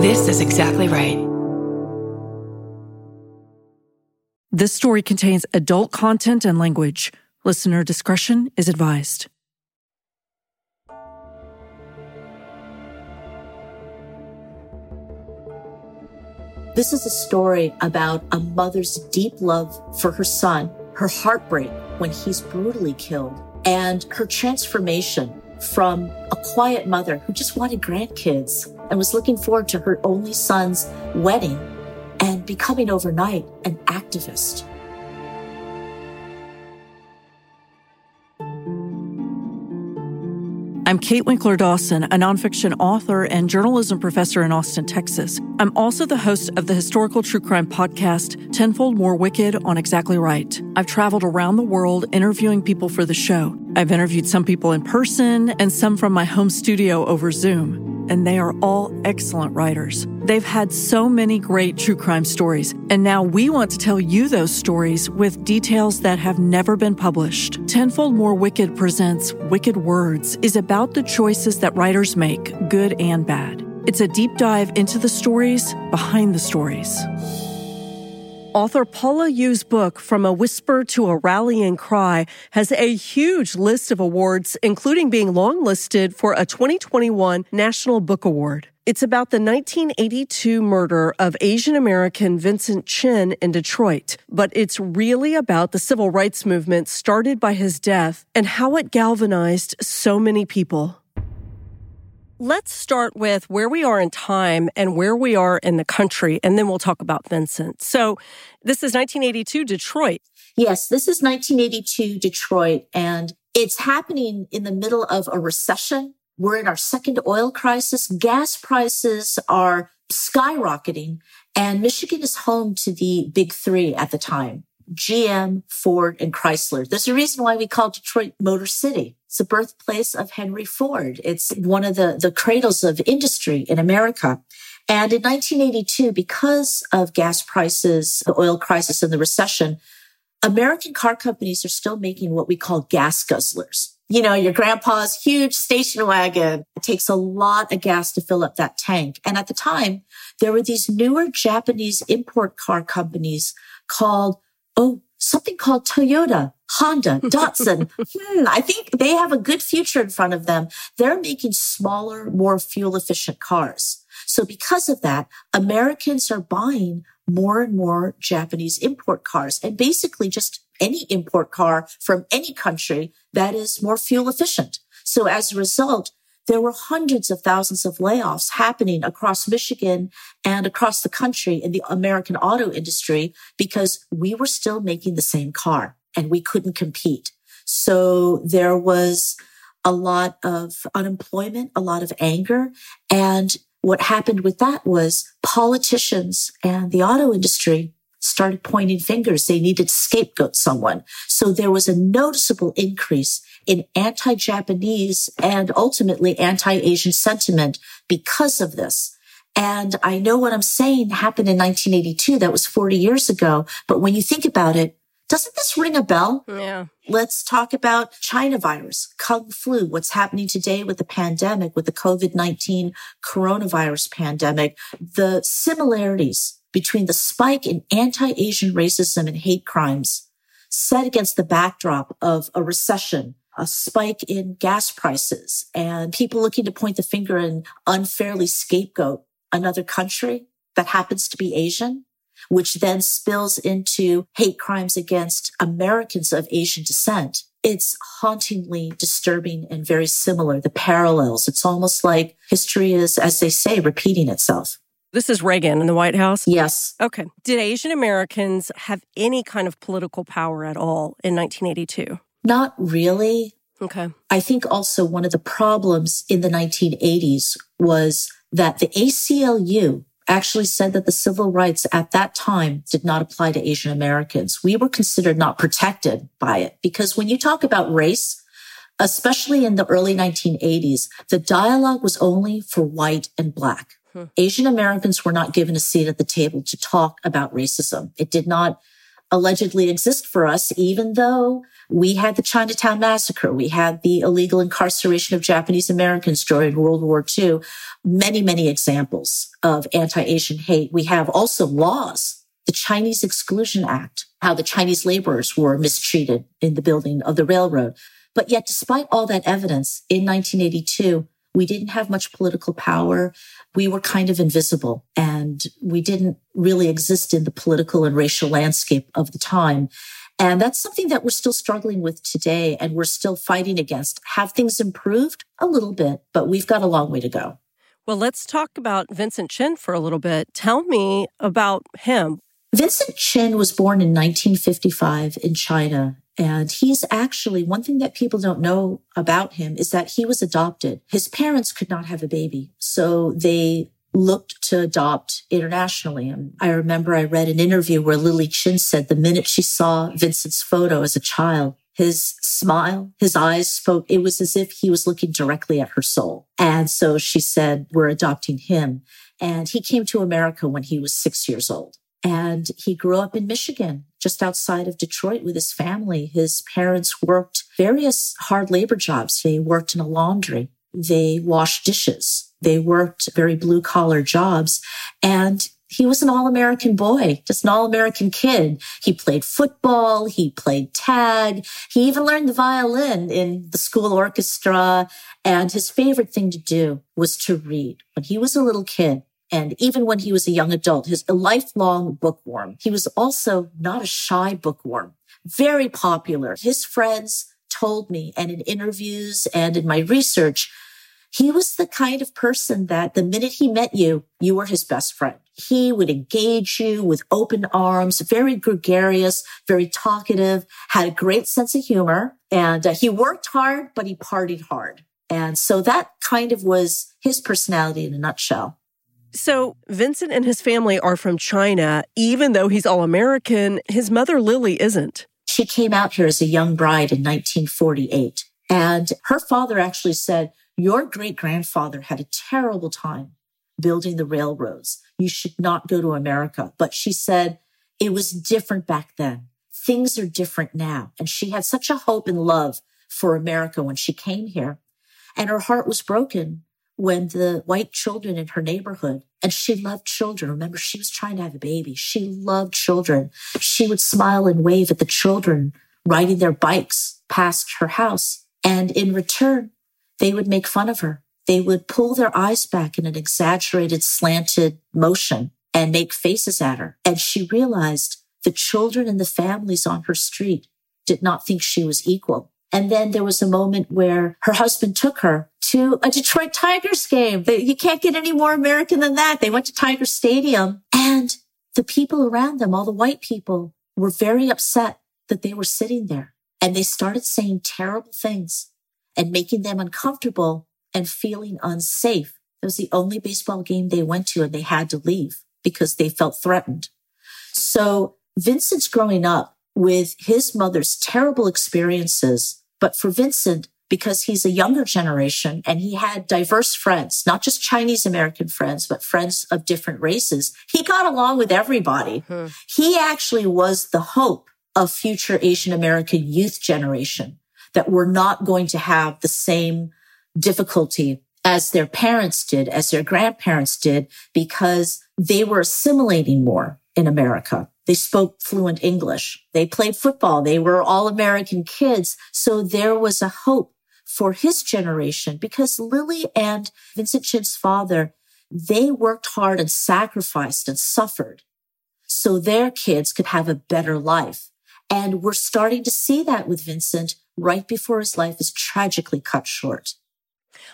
This is exactly right. This story contains adult content and language. Listener discretion is advised. This is a story about a mother's deep love for her son, her heartbreak when he's brutally killed, and her transformation from a quiet mother who just wanted grandkids and was looking forward to her only son's wedding and becoming overnight an activist. I'm Kate Winkler Dawson, a nonfiction author and journalism professor in Austin, Texas. I'm also the host of the historical true crime podcast, Tenfold More Wicked on Exactly Right. I've traveled around the world interviewing people for the show. I've interviewed some people in person and some from my home studio over Zoom and they are all excellent writers. They've had so many great true crime stories, and now we want to tell you those stories with details that have never been published. Tenfold More Wicked presents Wicked Words is about the choices that writers make, good and bad. It's a deep dive into the stories behind the stories. Author Paula Yoo's book, From a Whisper to a Rallying Cry, has a huge list of awards, including being longlisted for a 2021 National Book Award. It's about the 1982 murder of Asian American Vincent Chin in Detroit, but it's really about the civil rights movement started by his death and how it galvanized so many people. Let's start with where we are in time and where we are in the country, and then we'll talk about Vincent. So, this is 1982 Detroit. Yes, this is 1982 Detroit, and it's happening in the middle of a recession. We're in our second oil crisis. Gas prices are skyrocketing, and Michigan is home to the big three at the time. GM, Ford, and Chrysler. There's a reason why we call Detroit Motor City. It's the birthplace of Henry Ford. It's one of the, the cradles of industry in America. And in 1982, because of gas prices, the oil crisis, and the recession, American car companies are still making what we call gas guzzlers. You know, your grandpa's huge station wagon. It takes a lot of gas to fill up that tank. And at the time, there were these newer Japanese import car companies called oh, something called Toyota, Honda, Datsun. hmm, I think they have a good future in front of them. They're making smaller, more fuel efficient cars. So because of that, Americans are buying more and more Japanese import cars and basically just any import car from any country that is more fuel efficient. So as a result, there were hundreds of thousands of layoffs happening across Michigan and across the country in the American auto industry because we were still making the same car and we couldn't compete. So there was a lot of unemployment, a lot of anger. And what happened with that was politicians and the auto industry started pointing fingers. They needed to scapegoat someone. So there was a noticeable increase in anti-Japanese and ultimately anti-Asian sentiment because of this. And I know what I'm saying happened in 1982. That was 40 years ago. But when you think about it, doesn't this ring a bell? Yeah. Let's talk about China virus, Kung flu, what's happening today with the pandemic, with the COVID-19 coronavirus pandemic, the similarities between the spike in anti-Asian racism and hate crimes set against the backdrop of a recession, a spike in gas prices and people looking to point the finger and unfairly scapegoat another country that happens to be Asian, which then spills into hate crimes against Americans of Asian descent. It's hauntingly disturbing and very similar. The parallels. It's almost like history is, as they say, repeating itself. This is Reagan in the White House? Yes. Okay. Did Asian Americans have any kind of political power at all in 1982? Not really. Okay. I think also one of the problems in the 1980s was that the ACLU actually said that the civil rights at that time did not apply to Asian Americans. We were considered not protected by it because when you talk about race, especially in the early 1980s, the dialogue was only for white and black. Hmm. Asian Americans were not given a seat at the table to talk about racism. It did not allegedly exist for us, even though We had the Chinatown massacre. We had the illegal incarceration of Japanese Americans during World War II. Many, many examples of anti-Asian hate. We have also laws, the Chinese Exclusion Act, how the Chinese laborers were mistreated in the building of the railroad. But yet, despite all that evidence in 1982, we didn't have much political power. We were kind of invisible and we didn't really exist in the political and racial landscape of the time. And that's something that we're still struggling with today and we're still fighting against. Have things improved? A little bit, but we've got a long way to go. Well, let's talk about Vincent Chin for a little bit. Tell me about him. Vincent Chin was born in 1955 in China. And he's actually one thing that people don't know about him is that he was adopted. His parents could not have a baby. So they looked to adopt internationally. And I remember I read an interview where Lily Chin said the minute she saw Vincent's photo as a child, his smile, his eyes spoke. It was as if he was looking directly at her soul. And so she said, we're adopting him. And he came to America when he was six years old. And he grew up in Michigan, just outside of Detroit with his family. His parents worked various hard labor jobs. They worked in a laundry. They washed dishes. They worked very blue collar jobs. And he was an all American boy, just an all American kid. He played football. He played tag. He even learned the violin in the school orchestra. And his favorite thing to do was to read. When he was a little kid, and even when he was a young adult, his lifelong bookworm. He was also not a shy bookworm, very popular. His friends told me and in interviews and in my research, he was the kind of person that the minute he met you, you were his best friend. He would engage you with open arms, very gregarious, very talkative, had a great sense of humor, and uh, he worked hard, but he partied hard. And so that kind of was his personality in a nutshell. So, Vincent and his family are from China. Even though he's all American, his mother, Lily, isn't. She came out here as a young bride in 1948. And her father actually said, Your great grandfather had a terrible time building the railroads. You should not go to America. But she said, It was different back then. Things are different now. And she had such a hope and love for America when she came here. And her heart was broken when the white children in her neighborhood, and she loved children. Remember, she was trying to have a baby. She loved children. She would smile and wave at the children riding their bikes past her house. And in return, they would make fun of her. They would pull their eyes back in an exaggerated, slanted motion and make faces at her. And she realized the children and the families on her street did not think she was equal. And then there was a moment where her husband took her to a Detroit Tigers game. You can't get any more American than that. They went to Tiger Stadium and the people around them, all the white people were very upset that they were sitting there and they started saying terrible things and making them uncomfortable and feeling unsafe. It was the only baseball game they went to and they had to leave because they felt threatened. So Vincent's growing up with his mother's terrible experiences but for Vincent, because he's a younger generation and he had diverse friends, not just Chinese American friends, but friends of different races, he got along with everybody. Hmm. He actually was the hope of future Asian American youth generation that were not going to have the same difficulty as their parents did, as their grandparents did, because they were assimilating more in America. They spoke fluent English. They played football. They were all American kids. So there was a hope for his generation because Lily and Vincent Chin's father, they worked hard and sacrificed and suffered so their kids could have a better life. And we're starting to see that with Vincent right before his life is tragically cut short.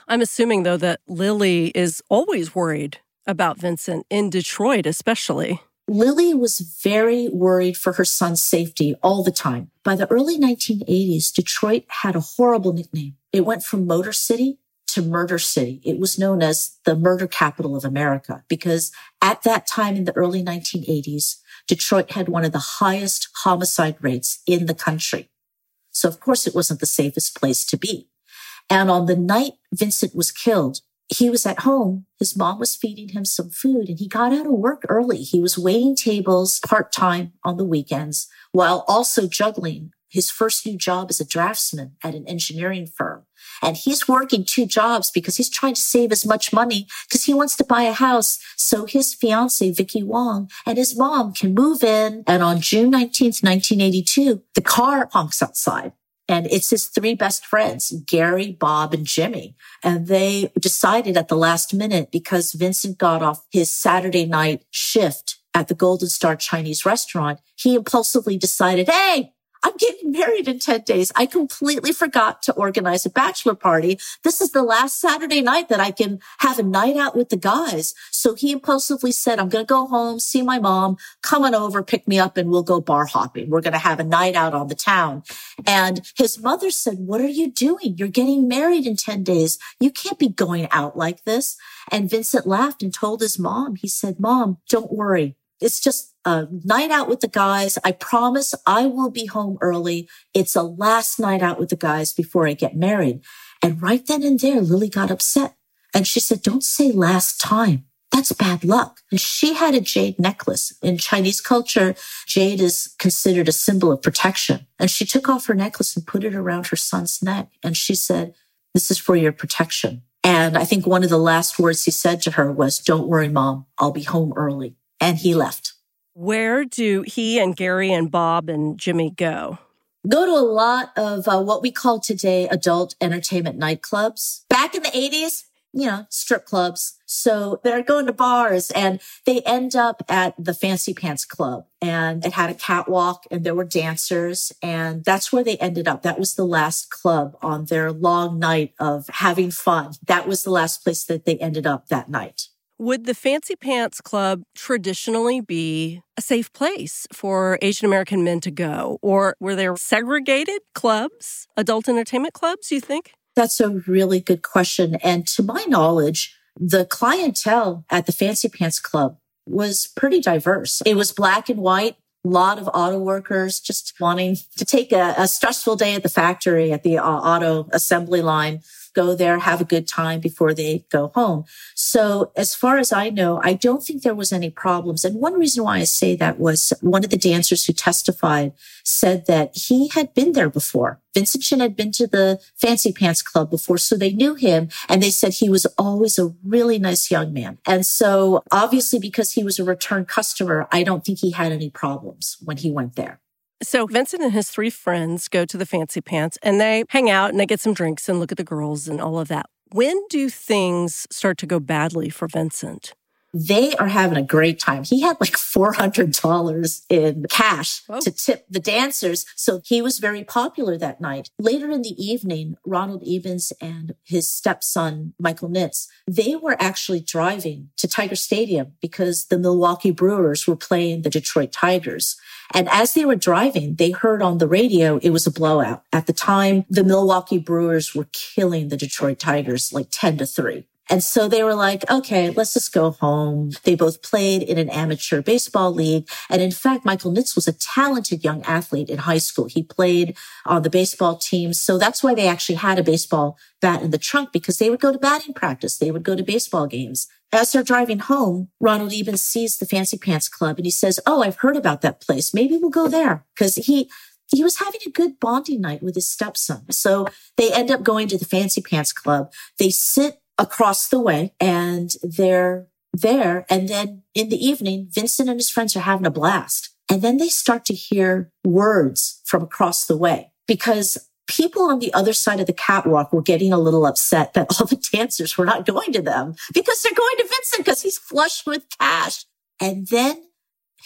I'm assuming, though, that Lily is always worried about Vincent in Detroit, especially. Lily was very worried for her son's safety all the time. By the early 1980s, Detroit had a horrible nickname. It went from Motor City to Murder City. It was known as the murder capital of America because at that time in the early 1980s, Detroit had one of the highest homicide rates in the country. So of course it wasn't the safest place to be. And on the night Vincent was killed, he was at home. His mom was feeding him some food and he got out of work early. He was waiting tables part time on the weekends while also juggling his first new job as a draftsman at an engineering firm. And he's working two jobs because he's trying to save as much money because he wants to buy a house so his fiance, Vicky Wong, and his mom can move in. And on June 19th, 1982, the car honks outside. And it's his three best friends, Gary, Bob, and Jimmy. And they decided at the last minute because Vincent got off his Saturday night shift at the Golden Star Chinese restaurant. He impulsively decided, Hey, I'm getting married in 10 days. I completely forgot to organize a bachelor party. This is the last Saturday night that I can have a night out with the guys. So he impulsively said, I'm going to go home, see my mom, come on over, pick me up and we'll go bar hopping. We're going to have a night out on the town. And his mother said, what are you doing? You're getting married in 10 days. You can't be going out like this. And Vincent laughed and told his mom, he said, mom, don't worry. It's just a night out with the guys. I promise I will be home early. It's a last night out with the guys before I get married. And right then and there, Lily got upset and she said, don't say last time. That's bad luck. And she had a jade necklace. In Chinese culture, jade is considered a symbol of protection. And she took off her necklace and put it around her son's neck. And she said, this is for your protection. And I think one of the last words he said to her was, don't worry, mom, I'll be home early. And he left. Where do he and Gary and Bob and Jimmy go? Go to a lot of uh, what we call today adult entertainment nightclubs. Back in the 80s, you know, strip clubs. So they're going to bars and they end up at the Fancy Pants Club and it had a catwalk and there were dancers and that's where they ended up. That was the last club on their long night of having fun. That was the last place that they ended up that night. Would the Fancy Pants Club traditionally be a safe place for Asian American men to go? Or were there segregated clubs, adult entertainment clubs, you think? That's a really good question. And to my knowledge, the clientele at the Fancy Pants Club was pretty diverse. It was black and white, a lot of auto workers just wanting to take a, a stressful day at the factory at the uh, auto assembly line go there, have a good time before they go home. So as far as I know, I don't think there was any problems. And one reason why I say that was one of the dancers who testified said that he had been there before. Vincent Chin had been to the Fancy Pants Club before, so they knew him and they said he was always a really nice young man. And so obviously because he was a return customer, I don't think he had any problems when he went there. So Vincent and his three friends go to the fancy pants and they hang out and they get some drinks and look at the girls and all of that. When do things start to go badly for Vincent? They are having a great time. He had like $400 in cash Whoa. to tip the dancers. So he was very popular that night. Later in the evening, Ronald Ebens and his stepson, Michael Nitz, they were actually driving to Tiger Stadium because the Milwaukee Brewers were playing the Detroit Tigers. And as they were driving, they heard on the radio it was a blowout. At the time, the Milwaukee Brewers were killing the Detroit Tigers like 10 to 3. And so they were like, okay, let's just go home. They both played in an amateur baseball league. And in fact, Michael Nitz was a talented young athlete in high school. He played on the baseball team. So that's why they actually had a baseball bat in the trunk because they would go to batting practice. They would go to baseball games. As they're driving home, Ronald Ebens sees the Fancy Pants Club and he says, Oh, I've heard about that place. Maybe we'll go there. Cause he, he was having a good bonding night with his stepson. So they end up going to the Fancy Pants Club. They sit across the way and they're there. And then in the evening, Vincent and his friends are having a blast. And then they start to hear words from across the way because people on the other side of the catwalk were getting a little upset that all the dancers were not going to them because they're going to Vincent because he's flush with cash. And then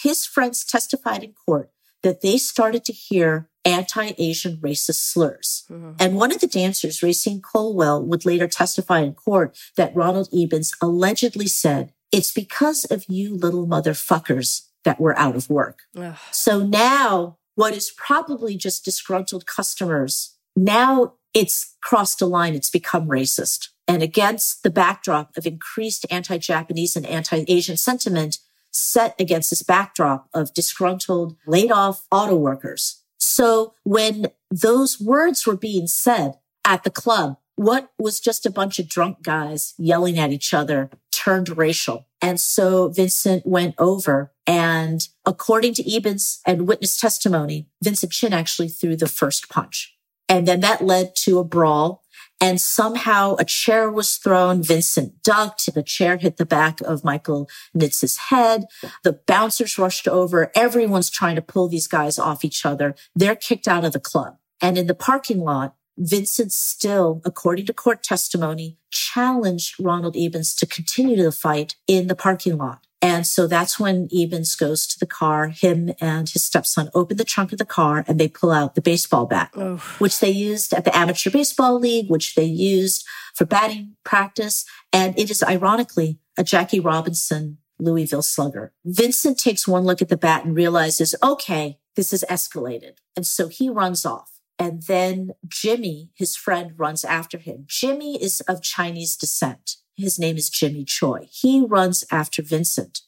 his friends testified in court that they started to hear anti-Asian racist slurs. Mm-hmm. And one of the dancers, Racine Colwell, would later testify in court that Ronald Ebens allegedly said, it's because of you little motherfuckers that we're out of work. Ugh. So now what is probably just disgruntled customers, now it's crossed a line. It's become racist. And against the backdrop of increased anti-Japanese and anti-Asian sentiment set against this backdrop of disgruntled laid off auto workers, so when those words were being said at the club, what was just a bunch of drunk guys yelling at each other turned racial. And so Vincent went over And according to Ebens and witness testimony, Vincent Chin actually threw the first punch. And then that led to a brawl and somehow a chair was thrown. Vincent ducked. The chair hit the back of Michael Nitz's head. The bouncers rushed over. Everyone's trying to pull these guys off each other. They're kicked out of the club. And in the parking lot, Vincent still, according to court testimony, challenged Ronald Ebens to continue the fight in the parking lot. And so that's when Ebens goes to the car. Him and his stepson open the trunk of the car and they pull out the baseball bat, which they used at the amateur baseball league, which they used for batting practice. And it is ironically a Jackie Robinson Louisville slugger. Vincent takes one look at the bat and realizes, okay, this has escalated. And so he runs off. And then Jimmy, his friend, runs after him. Jimmy is of Chinese descent. His name is Jimmy Choi. He runs after Vincent.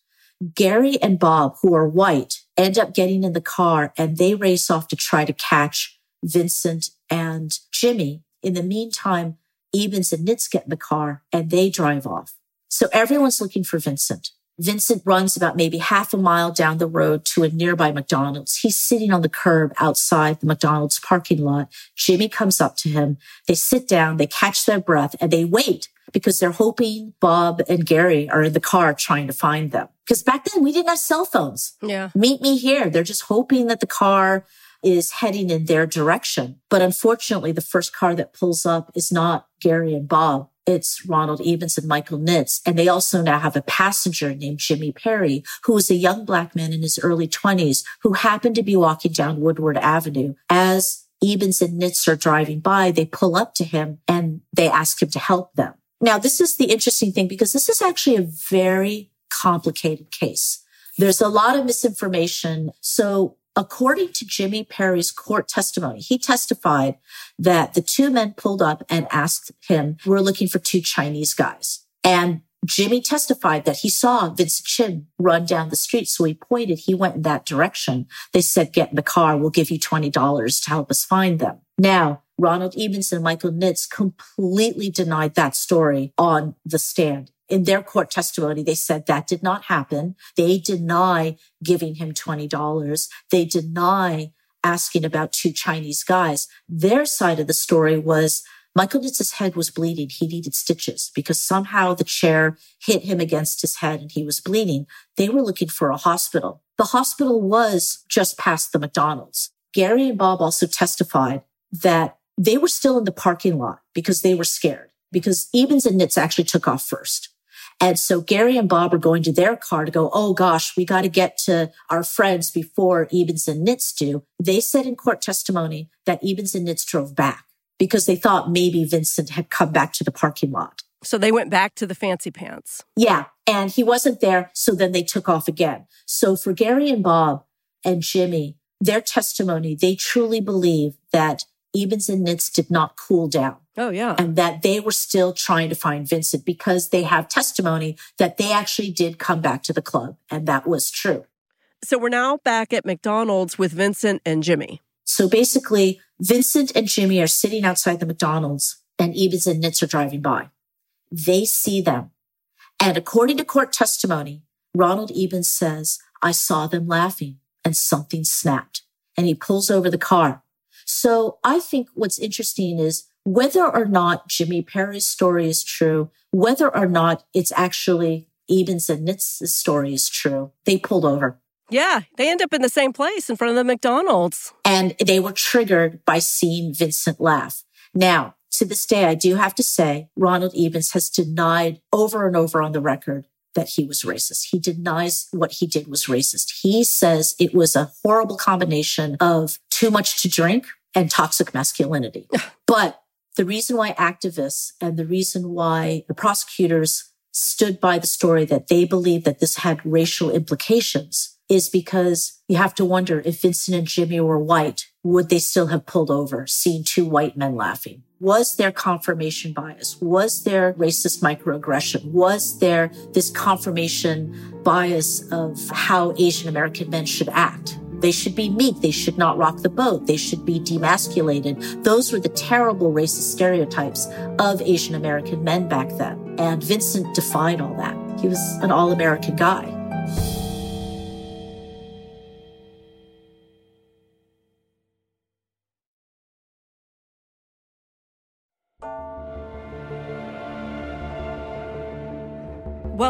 Gary and Bob, who are white, end up getting in the car and they race off to try to catch Vincent and Jimmy. In the meantime, Ebens and Nitz get in the car and they drive off. So everyone's looking for Vincent. Vincent runs about maybe half a mile down the road to a nearby McDonald's. He's sitting on the curb outside the McDonald's parking lot. Jimmy comes up to him. They sit down, they catch their breath and they wait because they're hoping Bob and Gary are in the car trying to find them. Because back then we didn't have cell phones. Yeah. Meet me here. They're just hoping that the car is heading in their direction. But unfortunately, the first car that pulls up is not Gary and Bob. It's Ronald Ebens and Michael Nitz. And they also now have a passenger named Jimmy Perry, who is a young black man in his early twenties who happened to be walking down Woodward Avenue as Ebens and Nitz are driving by. They pull up to him and they ask him to help them. Now, this is the interesting thing because this is actually a very complicated case. There's a lot of misinformation. So according to Jimmy Perry's court testimony, he testified that the two men pulled up and asked him, we're looking for two Chinese guys. And Jimmy testified that he saw Vincent Chin run down the street. So he pointed, he went in that direction. They said, get in the car. We'll give you $20 to help us find them. Now, Ronald Ebens and Michael Nitz completely denied that story on the stand. In their court testimony, they said that did not happen. They deny giving him $20. They deny asking about two Chinese guys. Their side of the story was Michael Nitz's head was bleeding. He needed stitches because somehow the chair hit him against his head and he was bleeding. They were looking for a hospital. The hospital was just past the McDonald's. Gary and Bob also testified that they were still in the parking lot because they were scared because Ebens and Nitz actually took off first. And so Gary and Bob are going to their car to go, Oh gosh, we got to get to our friends before Ebens and Nitz do. They said in court testimony that Ebens and Nitz drove back because they thought maybe Vincent had come back to the parking lot. So they went back to the fancy pants. Yeah. And he wasn't there. So then they took off again. So for Gary and Bob and Jimmy, their testimony, they truly believe that Ebens and Nitz did not cool down. Oh, yeah. And that they were still trying to find Vincent because they have testimony that they actually did come back to the club. And that was true. So we're now back at McDonald's with Vincent and Jimmy. So basically, Vincent and Jimmy are sitting outside the McDonald's and Ebens and Nitz are driving by. They see them. And according to court testimony, Ronald Ebens says, I saw them laughing and something snapped. And he pulls over the car so I think what's interesting is whether or not Jimmy Perry's story is true, whether or not it's actually Ebens and Nitz's story is true, they pulled over. Yeah, they end up in the same place in front of the McDonald's. And they were triggered by seeing Vincent laugh. Now, to this day, I do have to say Ronald Ebens has denied over and over on the record that he was racist. He denies what he did was racist. He says it was a horrible combination of too much to drink and toxic masculinity. but the reason why activists and the reason why the prosecutors stood by the story that they believed that this had racial implications is because you have to wonder if Vincent and Jimmy were white, would they still have pulled over, seeing two white men laughing? Was there confirmation bias? Was there racist microaggression? Was there this confirmation bias of how Asian American men should act? They should be meek. They should not rock the boat. They should be demasculated. Those were the terrible racist stereotypes of Asian American men back then. And Vincent defied all that. He was an all American guy.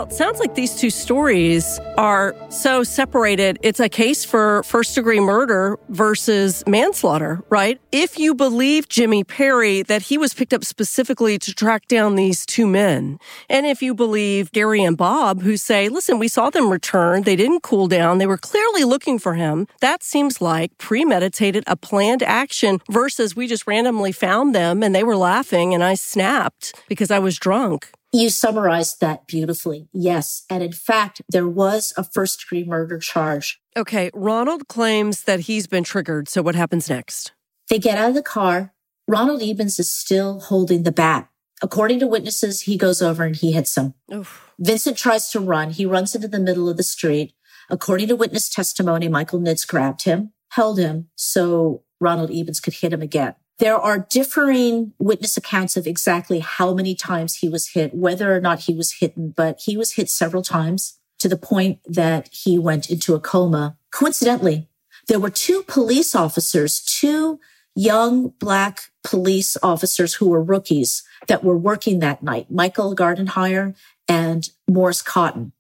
Well, it sounds like these two stories are so separated. It's a case for first degree murder versus manslaughter, right? If you believe Jimmy Perry that he was picked up specifically to track down these two men, and if you believe Gary and Bob who say, listen, we saw them return, they didn't cool down, they were clearly looking for him, that seems like premeditated, a planned action versus we just randomly found them and they were laughing and I snapped because I was drunk. You summarized that beautifully. Yes. And in fact, there was a first degree murder charge. Okay. Ronald claims that he's been triggered. So what happens next? They get out of the car. Ronald Ebens is still holding the bat. According to witnesses, he goes over and he hits him. Oof. Vincent tries to run. He runs into the middle of the street. According to witness testimony, Michael Nitz grabbed him, held him so Ronald Ebens could hit him again. There are differing witness accounts of exactly how many times he was hit, whether or not he was hit, but he was hit several times to the point that he went into a coma. Coincidentally, there were two police officers, two young black police officers who were rookies that were working that night, Michael Gardenhire and Morris Cotton.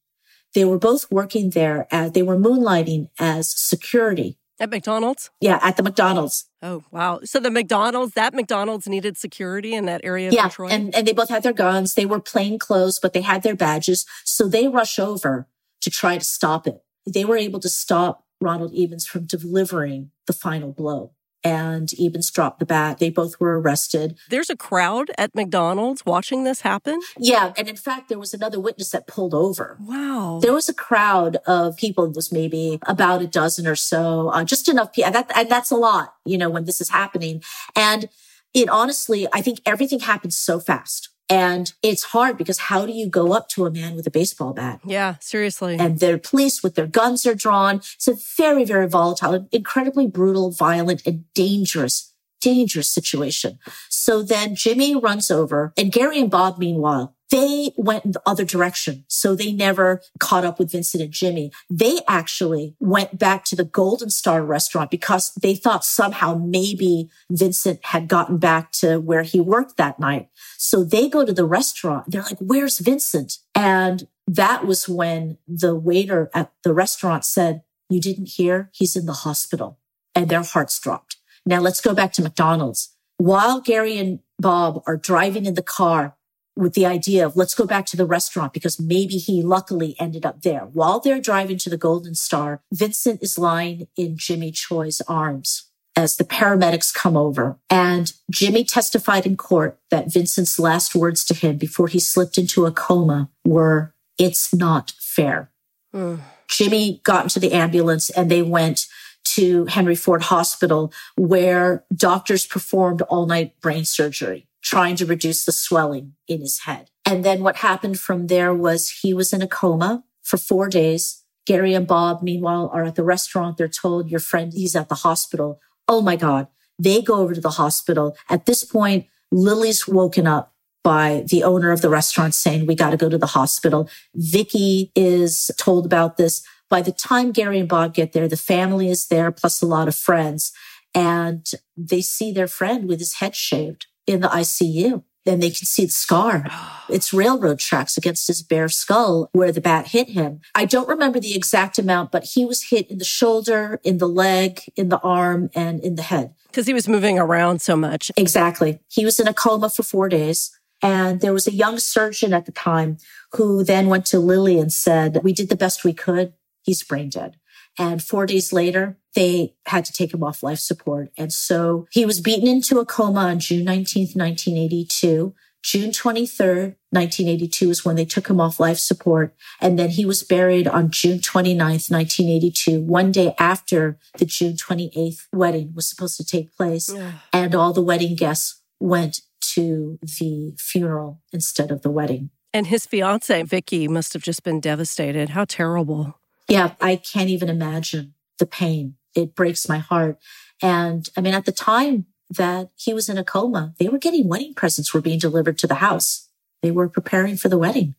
They were both working there as they were moonlighting as security at McDonald's? Yeah, at the McDonald's. Oh, wow. So the McDonald's, that McDonald's needed security in that area of yeah, Detroit? And, and they both had their guns. They were plain clothes, but they had their badges. So they rush over to try to stop it. They were able to stop Ronald Ebens from delivering the final blow and Ebens dropped the bat. They both were arrested. There's a crowd at McDonald's watching this happen? Yeah. And in fact, there was another witness that pulled over. Wow. There was a crowd of people. It was maybe about a dozen or so, uh, just enough people. And, that, and that's a lot, you know, when this is happening. And it honestly, I think everything happened so fast. And it's hard because how do you go up to a man with a baseball bat? Yeah, seriously. And they're police with their guns are drawn. It's a very, very volatile, incredibly brutal, violent, and dangerous, dangerous situation. So then Jimmy runs over and Gary and Bob, meanwhile, they went in the other direction. So they never caught up with Vincent and Jimmy. They actually went back to the Golden Star restaurant because they thought somehow maybe Vincent had gotten back to where he worked that night. So they go to the restaurant. They're like, where's Vincent? And that was when the waiter at the restaurant said, you didn't hear? He's in the hospital and their hearts dropped. Now let's go back to McDonald's. While Gary and Bob are driving in the car, with the idea of let's go back to the restaurant because maybe he luckily ended up there. While they're driving to the Golden Star, Vincent is lying in Jimmy Choi's arms as the paramedics come over. And Jimmy testified in court that Vincent's last words to him before he slipped into a coma were, it's not fair. Mm. Jimmy got into the ambulance and they went to Henry Ford Hospital where doctors performed all night brain surgery trying to reduce the swelling in his head. And then what happened from there was he was in a coma for four days. Gary and Bob, meanwhile, are at the restaurant. They're told your friend, he's at the hospital. Oh my God. They go over to the hospital. At this point, Lily's woken up by the owner of the restaurant saying, we got to go to the hospital. Vicky is told about this. By the time Gary and Bob get there, the family is there, plus a lot of friends, and they see their friend with his head shaved in the ICU. Then they can see the scar. It's railroad tracks against his bare skull where the bat hit him. I don't remember the exact amount, but he was hit in the shoulder, in the leg, in the arm, and in the head. Because he was moving around so much. Exactly. He was in a coma for four days. And there was a young surgeon at the time who then went to Lily and said, we did the best we could. He's brain dead. And four days later, they had to take him off life support. And so he was beaten into a coma on June 19th, 1982. June 23rd, 1982 is when they took him off life support. And then he was buried on June 29th, 1982, one day after the June 28th wedding was supposed to take place. Yeah. And all the wedding guests went to the funeral instead of the wedding. And his fiance, Vicky, must have just been devastated. How terrible. Yeah, I can't even imagine the pain. It breaks my heart. And I mean, at the time that he was in a coma, they were getting wedding presents were being delivered to the house. They were preparing for the wedding.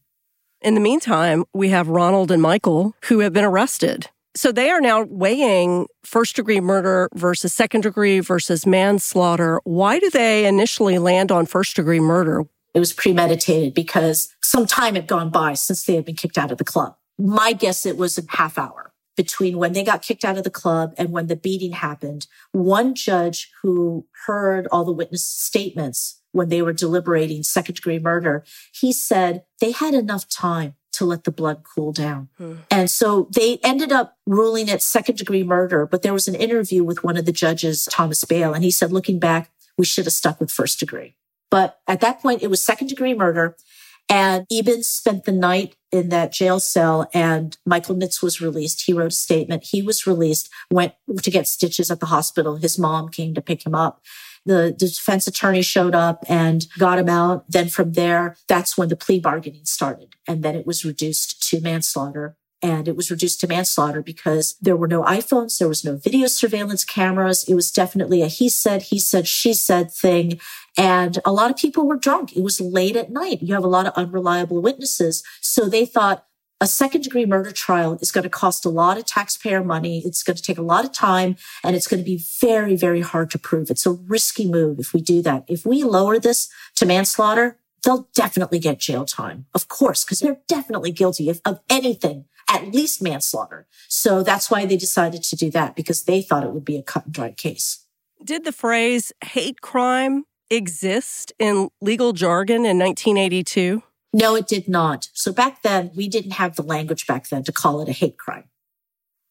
In the meantime, we have Ronald and Michael who have been arrested. So they are now weighing first degree murder versus second degree versus manslaughter. Why do they initially land on first degree murder? it was premeditated because some time had gone by since they had been kicked out of the club. My guess it was a half hour between when they got kicked out of the club and when the beating happened. One judge who heard all the witness statements when they were deliberating second degree murder, he said they had enough time to let the blood cool down. Hmm. And so they ended up ruling it second degree murder. But there was an interview with one of the judges, Thomas Bale, and he said, looking back, we should have stuck with first degree. But at that point, it was second degree murder. And Ebens spent the night in that jail cell and Michael Nitz was released. He wrote a statement. He was released, went to get stitches at the hospital. His mom came to pick him up. The, the defense attorney showed up and got him out. Then from there, that's when the plea bargaining started. And then it was reduced to manslaughter and it was reduced to manslaughter because there were no iPhones, there was no video surveillance cameras. It was definitely a he said, he said, she said thing. And a lot of people were drunk. It was late at night. You have a lot of unreliable witnesses. So they thought a second degree murder trial is going to cost a lot of taxpayer money. It's going to take a lot of time and it's going to be very, very hard to prove. It's a risky move if we do that. If we lower this to manslaughter, they'll definitely get jail time. Of course, because they're definitely guilty of, of anything at least manslaughter. So that's why they decided to do that because they thought it would be a cut and dry case. Did the phrase hate crime exist in legal jargon in 1982? No, it did not. So back then, we didn't have the language back then to call it a hate crime.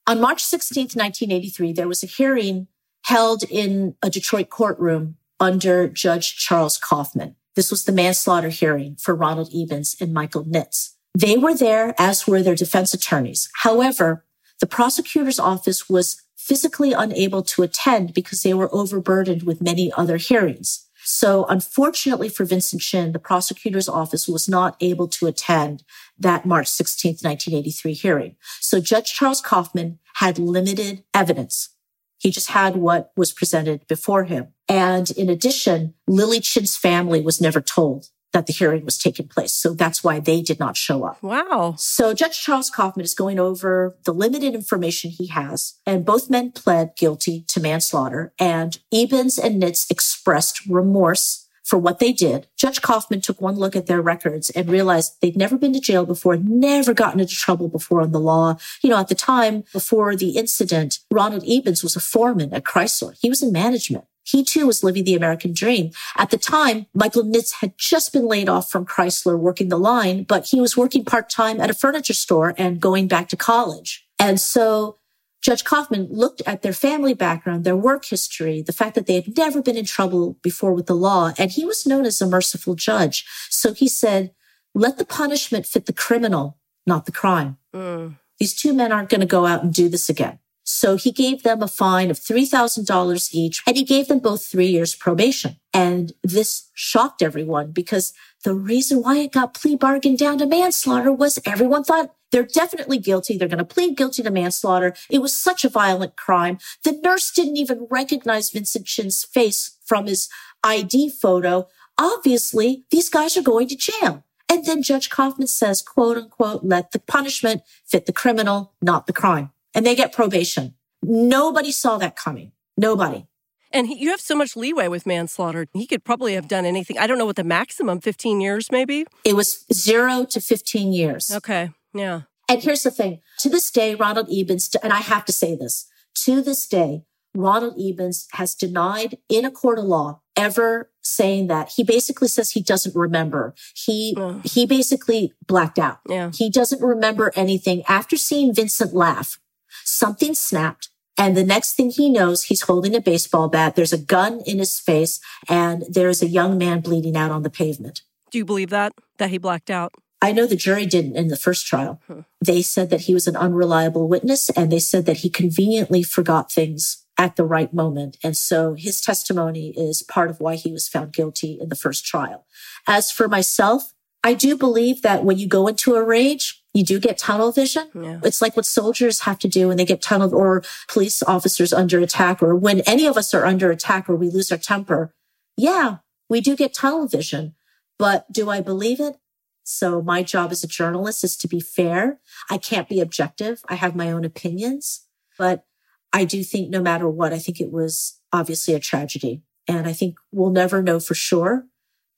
On March 16th, 1983, there was a hearing held in a Detroit courtroom under Judge Charles Kaufman. This was the manslaughter hearing for Ronald Ebens and Michael Nitz. They were there, as were their defense attorneys. However, the prosecutor's office was physically unable to attend because they were overburdened with many other hearings. So unfortunately for Vincent Chin, the prosecutor's office was not able to attend that March 16th, 1983 hearing. So Judge Charles Kaufman had limited evidence. He just had what was presented before him. And in addition, Lily Chin's family was never told that the hearing was taking place. So that's why they did not show up. Wow. So Judge Charles Kaufman is going over the limited information he has, and both men pled guilty to manslaughter, and Ebens and Nitz expressed remorse for what they did. Judge Kaufman took one look at their records and realized they'd never been to jail before, never gotten into trouble before on the law. You know, at the time before the incident, Ronald Ebens was a foreman at Chrysler. He was in management. He too was living the American dream. At the time, Michael Nitz had just been laid off from Chrysler working the line, but he was working part time at a furniture store and going back to college. And so Judge Kaufman looked at their family background, their work history, the fact that they had never been in trouble before with the law, and he was known as a merciful judge. So he said, let the punishment fit the criminal, not the crime. Mm. These two men aren't going to go out and do this again. So he gave them a fine of $3,000 each and he gave them both three years probation. And this shocked everyone because the reason why it got plea bargained down to manslaughter was everyone thought they're definitely guilty. They're going to plead guilty to manslaughter. It was such a violent crime. The nurse didn't even recognize Vincent Chin's face from his ID photo. Obviously, these guys are going to jail. And then Judge Kaufman says, quote unquote, let the punishment fit the criminal, not the crime and they get probation. Nobody saw that coming. Nobody. And he, you have so much leeway with manslaughter. He could probably have done anything. I don't know what the maximum 15 years maybe. It was 0 to 15 years. Okay. Yeah. And here's the thing. To this day, Ronald Ebens, and I have to say this, to this day, Ronald Ebens has denied in a court of law ever saying that. He basically says he doesn't remember. He, he basically blacked out. Yeah. He doesn't remember anything after seeing Vincent laugh something snapped. And the next thing he knows, he's holding a baseball bat. There's a gun in his face and there's a young man bleeding out on the pavement. Do you believe that? That he blacked out? I know the jury didn't in the first trial. Hmm. They said that he was an unreliable witness and they said that he conveniently forgot things at the right moment. And so his testimony is part of why he was found guilty in the first trial. As for myself, I do believe that when you go into a rage, you do get tunnel vision. Yeah. It's like what soldiers have to do when they get tunneled or police officers under attack or when any of us are under attack or we lose our temper. Yeah, we do get tunnel vision, but do I believe it? So my job as a journalist is to be fair. I can't be objective. I have my own opinions, but I do think no matter what, I think it was obviously a tragedy and I think we'll never know for sure.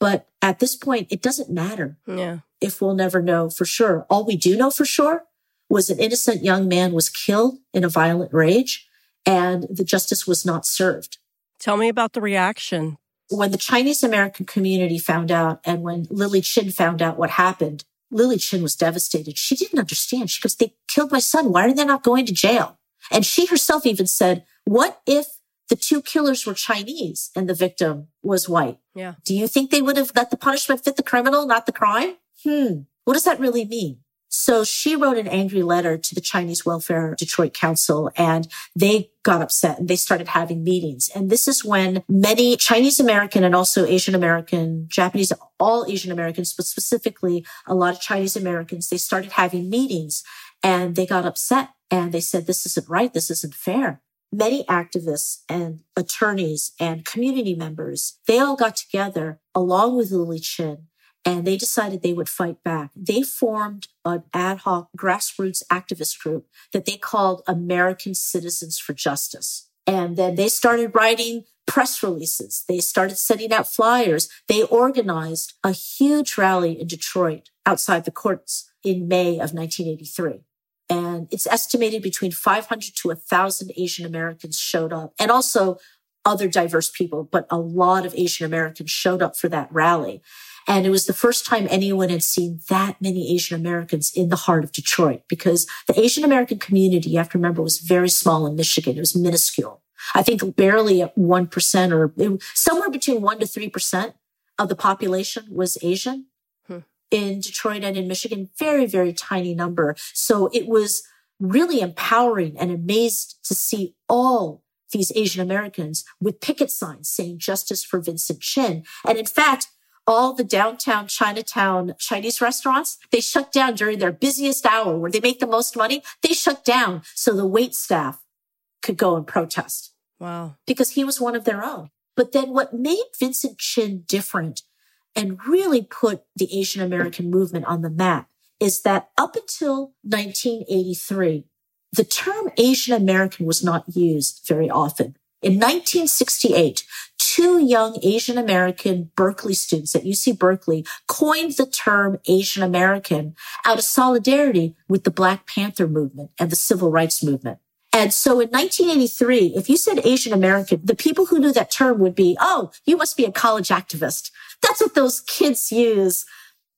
But at this point, it doesn't matter Yeah. if we'll never know for sure. All we do know for sure was an innocent young man was killed in a violent rage and the justice was not served. Tell me about the reaction. When the Chinese American community found out and when Lily Chin found out what happened, Lily Chin was devastated. She didn't understand. She goes, they killed my son. Why are they not going to jail? And she herself even said, what if the two killers were Chinese and the victim was white? Yeah. Do you think they would have let the punishment fit the criminal, not the crime? Hmm. What does that really mean? So she wrote an angry letter to the Chinese Welfare Detroit Council and they got upset and they started having meetings. And this is when many Chinese American and also Asian American, Japanese, all Asian Americans, but specifically a lot of Chinese Americans, they started having meetings and they got upset and they said, this isn't right. This isn't fair. Many activists and attorneys and community members, they all got together along with Lily Chin and they decided they would fight back. They formed an ad hoc grassroots activist group that they called American Citizens for Justice. And then they started writing press releases. They started sending out flyers. They organized a huge rally in Detroit outside the courts in May of 1983. And it's estimated between 500 to 1,000 Asian Americans showed up and also other diverse people, but a lot of Asian Americans showed up for that rally. And it was the first time anyone had seen that many Asian Americans in the heart of Detroit because the Asian American community, you have to remember, was very small in Michigan. It was minuscule. I think barely at 1% or somewhere between 1% to 3% of the population was Asian. In Detroit and in Michigan. Very, very tiny number. So it was really empowering and amazed to see all these Asian Americans with picket signs saying justice for Vincent Chin. And in fact, all the downtown Chinatown Chinese restaurants, they shut down during their busiest hour where they make the most money. They shut down so the wait staff could go and protest. Wow. Because he was one of their own. But then what made Vincent Chin different and really put the Asian American movement on the map is that up until 1983, the term Asian American was not used very often. In 1968, two young Asian American Berkeley students at UC Berkeley coined the term Asian American out of solidarity with the Black Panther movement and the civil rights movement. And so in 1983, if you said Asian American, the people who knew that term would be, oh, you must be a college activist. That's what those kids use.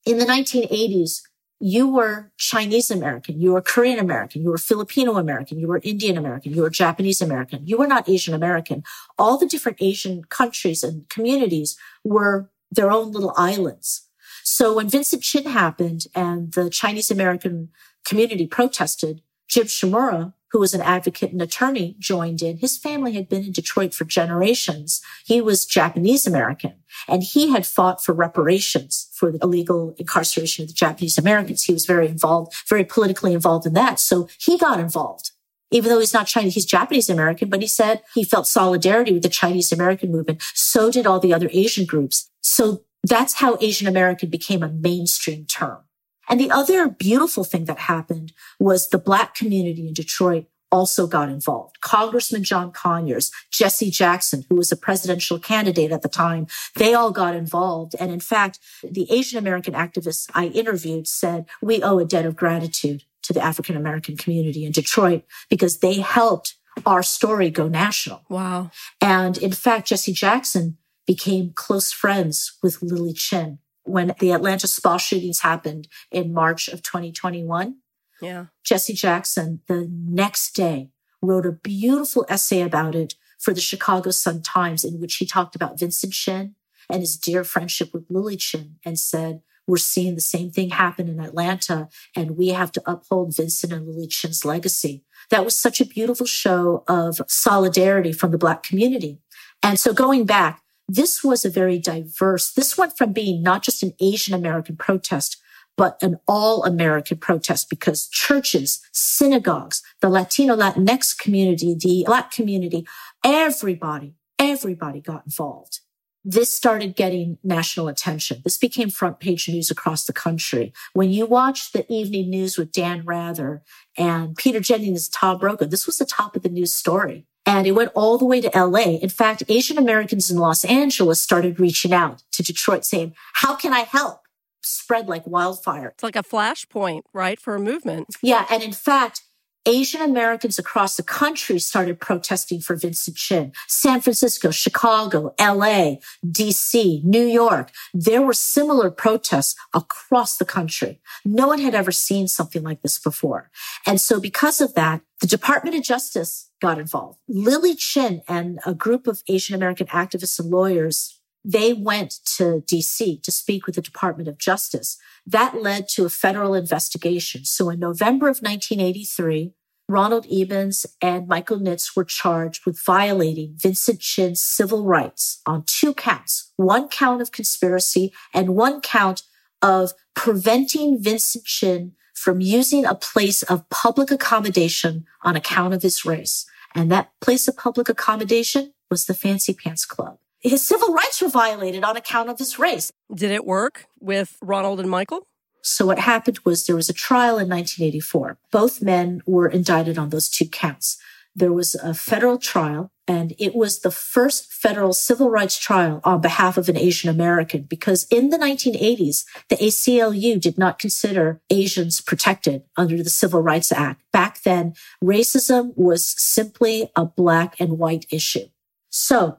In the 1980s, you were Chinese American, you were Korean American, you were Filipino American, you were Indian American, you were Japanese American. You were not Asian American. All the different Asian countries and communities were their own little islands. So when Vincent Chin happened and the Chinese American community protested, Jim Shimura who was an advocate and attorney, joined in. His family had been in Detroit for generations. He was Japanese American and he had fought for reparations for the illegal incarceration of the Japanese Americans. He was very involved, very politically involved in that. So he got involved. Even though he's not Chinese, he's Japanese American, but he said he felt solidarity with the Chinese American movement. So did all the other Asian groups. So that's how Asian American became a mainstream term. And the other beautiful thing that happened was the black community in Detroit also got involved. Congressman John Conyers, Jesse Jackson, who was a presidential candidate at the time, they all got involved. And in fact, the Asian American activists I interviewed said, we owe a debt of gratitude to the African American community in Detroit because they helped our story go national. Wow. And in fact, Jesse Jackson became close friends with Lily Chin when the Atlanta spa shootings happened in March of 2021. Yeah. Jesse Jackson, the next day, wrote a beautiful essay about it for the Chicago Sun Times, in which he talked about Vincent Chin and his dear friendship with Lily Chin and said, we're seeing the same thing happen in Atlanta and we have to uphold Vincent and Lily Chin's legacy. That was such a beautiful show of solidarity from the Black community. And so going back, this was a very diverse, this went from being not just an Asian American protest, but an all American protest because churches, synagogues, the Latino Latinx community, the black community, everybody, everybody got involved. This started getting national attention. This became front page news across the country. When you watch the evening news with Dan Rather and Peter Jennings, Tom Brokaw, this was the top of the news story. And it went all the way to LA. In fact, Asian Americans in Los Angeles started reaching out to Detroit saying, how can I help? Spread like wildfire. It's like a flashpoint, right? For a movement. Yeah. And in fact, Asian Americans across the country started protesting for Vincent Chin. San Francisco, Chicago, LA, DC, New York. There were similar protests across the country. No one had ever seen something like this before. And so because of that, the Department of Justice got involved. Lily Chin and a group of Asian American activists and lawyers they went to DC to speak with the Department of Justice. That led to a federal investigation. So in November of 1983, Ronald Ebens and Michael Nitz were charged with violating Vincent Chin's civil rights on two counts, one count of conspiracy and one count of preventing Vincent Chin from using a place of public accommodation on account of his race. And that place of public accommodation was the Fancy Pants Club. His civil rights were violated on account of his race. Did it work with Ronald and Michael? So what happened was there was a trial in 1984. Both men were indicted on those two counts. There was a federal trial and it was the first federal civil rights trial on behalf of an Asian American because in the 1980s, the ACLU did not consider Asians protected under the Civil Rights Act. Back then, racism was simply a black and white issue. So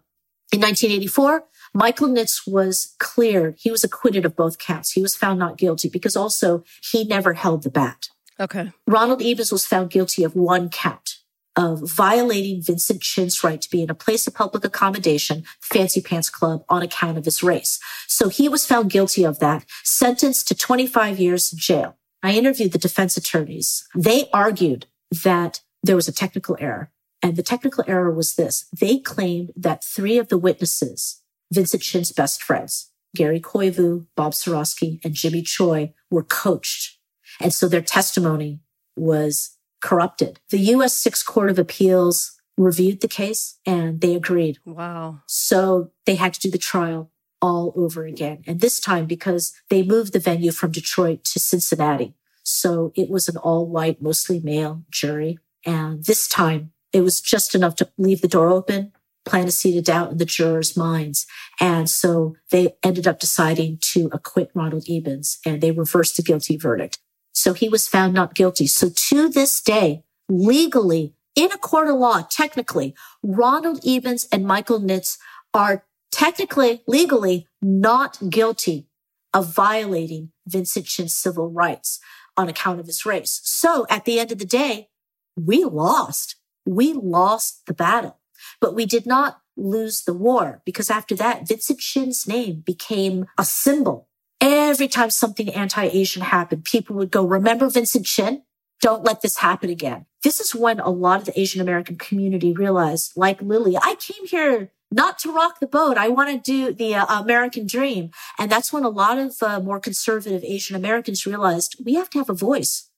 in 1984, Michael Nitz was cleared. He was acquitted of both counts. He was found not guilty because also he never held the bat. Okay. Ronald Ebens was found guilty of one count of violating Vincent Chin's right to be in a place of public accommodation, Fancy Pants Club, on account of his race. So he was found guilty of that, sentenced to 25 years in jail. I interviewed the defense attorneys. They argued that there was a technical error. And the technical error was this. They claimed that three of the witnesses Vincent Chin's best friends, Gary Koivu, Bob Sorosky, and Jimmy Choi were coached. And so their testimony was corrupted. The U.S. Sixth Court of Appeals reviewed the case and they agreed. Wow. So they had to do the trial all over again. And this time because they moved the venue from Detroit to Cincinnati. So it was an all white, mostly male jury. And this time it was just enough to leave the door open plant a seed of doubt in the jurors' minds. And so they ended up deciding to acquit Ronald Ebens and they reversed the guilty verdict. So he was found not guilty. So to this day, legally, in a court of law, technically, Ronald Ebens and Michael Nitz are technically, legally not guilty of violating Vincent Chin's civil rights on account of his race. So at the end of the day, we lost. We lost the battle. But we did not lose the war because after that, Vincent Chin's name became a symbol. Every time something anti-Asian happened, people would go, remember Vincent Chin? Don't let this happen again. This is when a lot of the Asian American community realized, like Lily, I came here not to rock the boat. I want to do the uh, American dream. And that's when a lot of uh, more conservative Asian Americans realized we have to have a voice.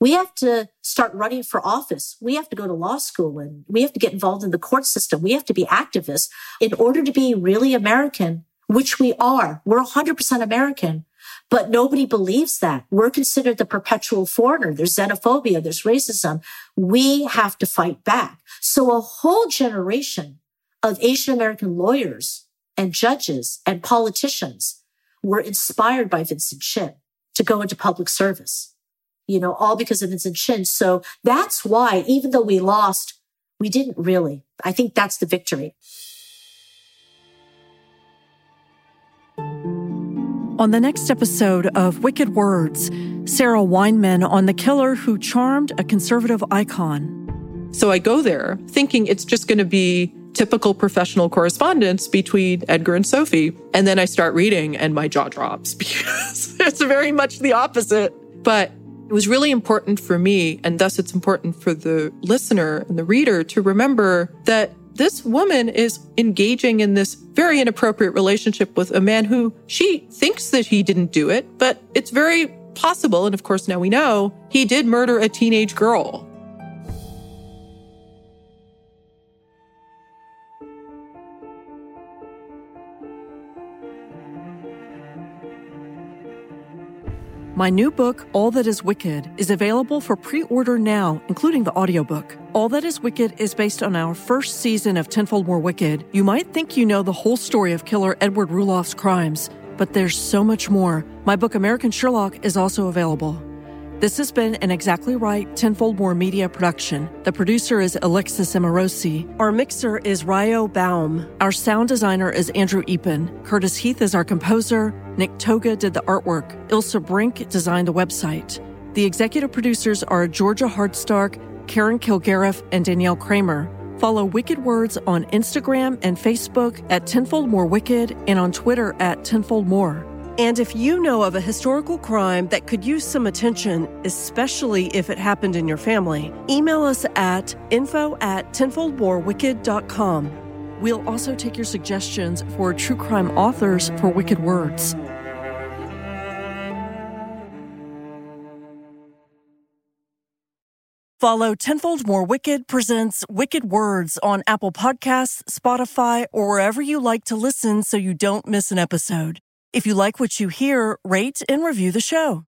We have to start running for office. We have to go to law school and we have to get involved in the court system. We have to be activists in order to be really American, which we are. We're 100% American, but nobody believes that. We're considered the perpetual foreigner. There's xenophobia. There's racism. We have to fight back. So a whole generation of Asian American lawyers and judges and politicians were inspired by Vincent Chin to go into public service you know, all because of Vincent Chin. So that's why, even though we lost, we didn't really. I think that's the victory. On the next episode of Wicked Words, Sarah Weinman on the killer who charmed a conservative icon. So I go there thinking it's just going to be typical professional correspondence between Edgar and Sophie. And then I start reading and my jaw drops because it's very much the opposite. But it was really important for me, and thus it's important for the listener and the reader to remember that this woman is engaging in this very inappropriate relationship with a man who she thinks that he didn't do it, but it's very possible. And of course, now we know he did murder a teenage girl. My new book, All That Is Wicked, is available for pre order now, including the audiobook. All That Is Wicked is based on our first season of Tenfold More Wicked. You might think you know the whole story of killer Edward Rulloff's crimes, but there's so much more. My book, American Sherlock, is also available. This has been an Exactly Right Tenfold More Media production. The producer is Alexis Amorosi. Our mixer is Ryo Baum. Our sound designer is Andrew Eapen. Curtis Heath is our composer. Nick Toga did the artwork. Ilsa Brink designed the website. The executive producers are Georgia Hardstark, Karen Kilgariff, and Danielle Kramer. Follow Wicked Words on Instagram and Facebook at Tenfold More Wicked and on Twitter at Tenfold More. And if you know of a historical crime that could use some attention, especially if it happened in your family, email us at info at tenfoldmorewicked.com. We'll also take your suggestions for true crime authors for Wicked Words. Follow Tenfold More Wicked presents Wicked Words on Apple Podcasts, Spotify, or wherever you like to listen so you don't miss an episode. If you like what you hear, rate and review the show.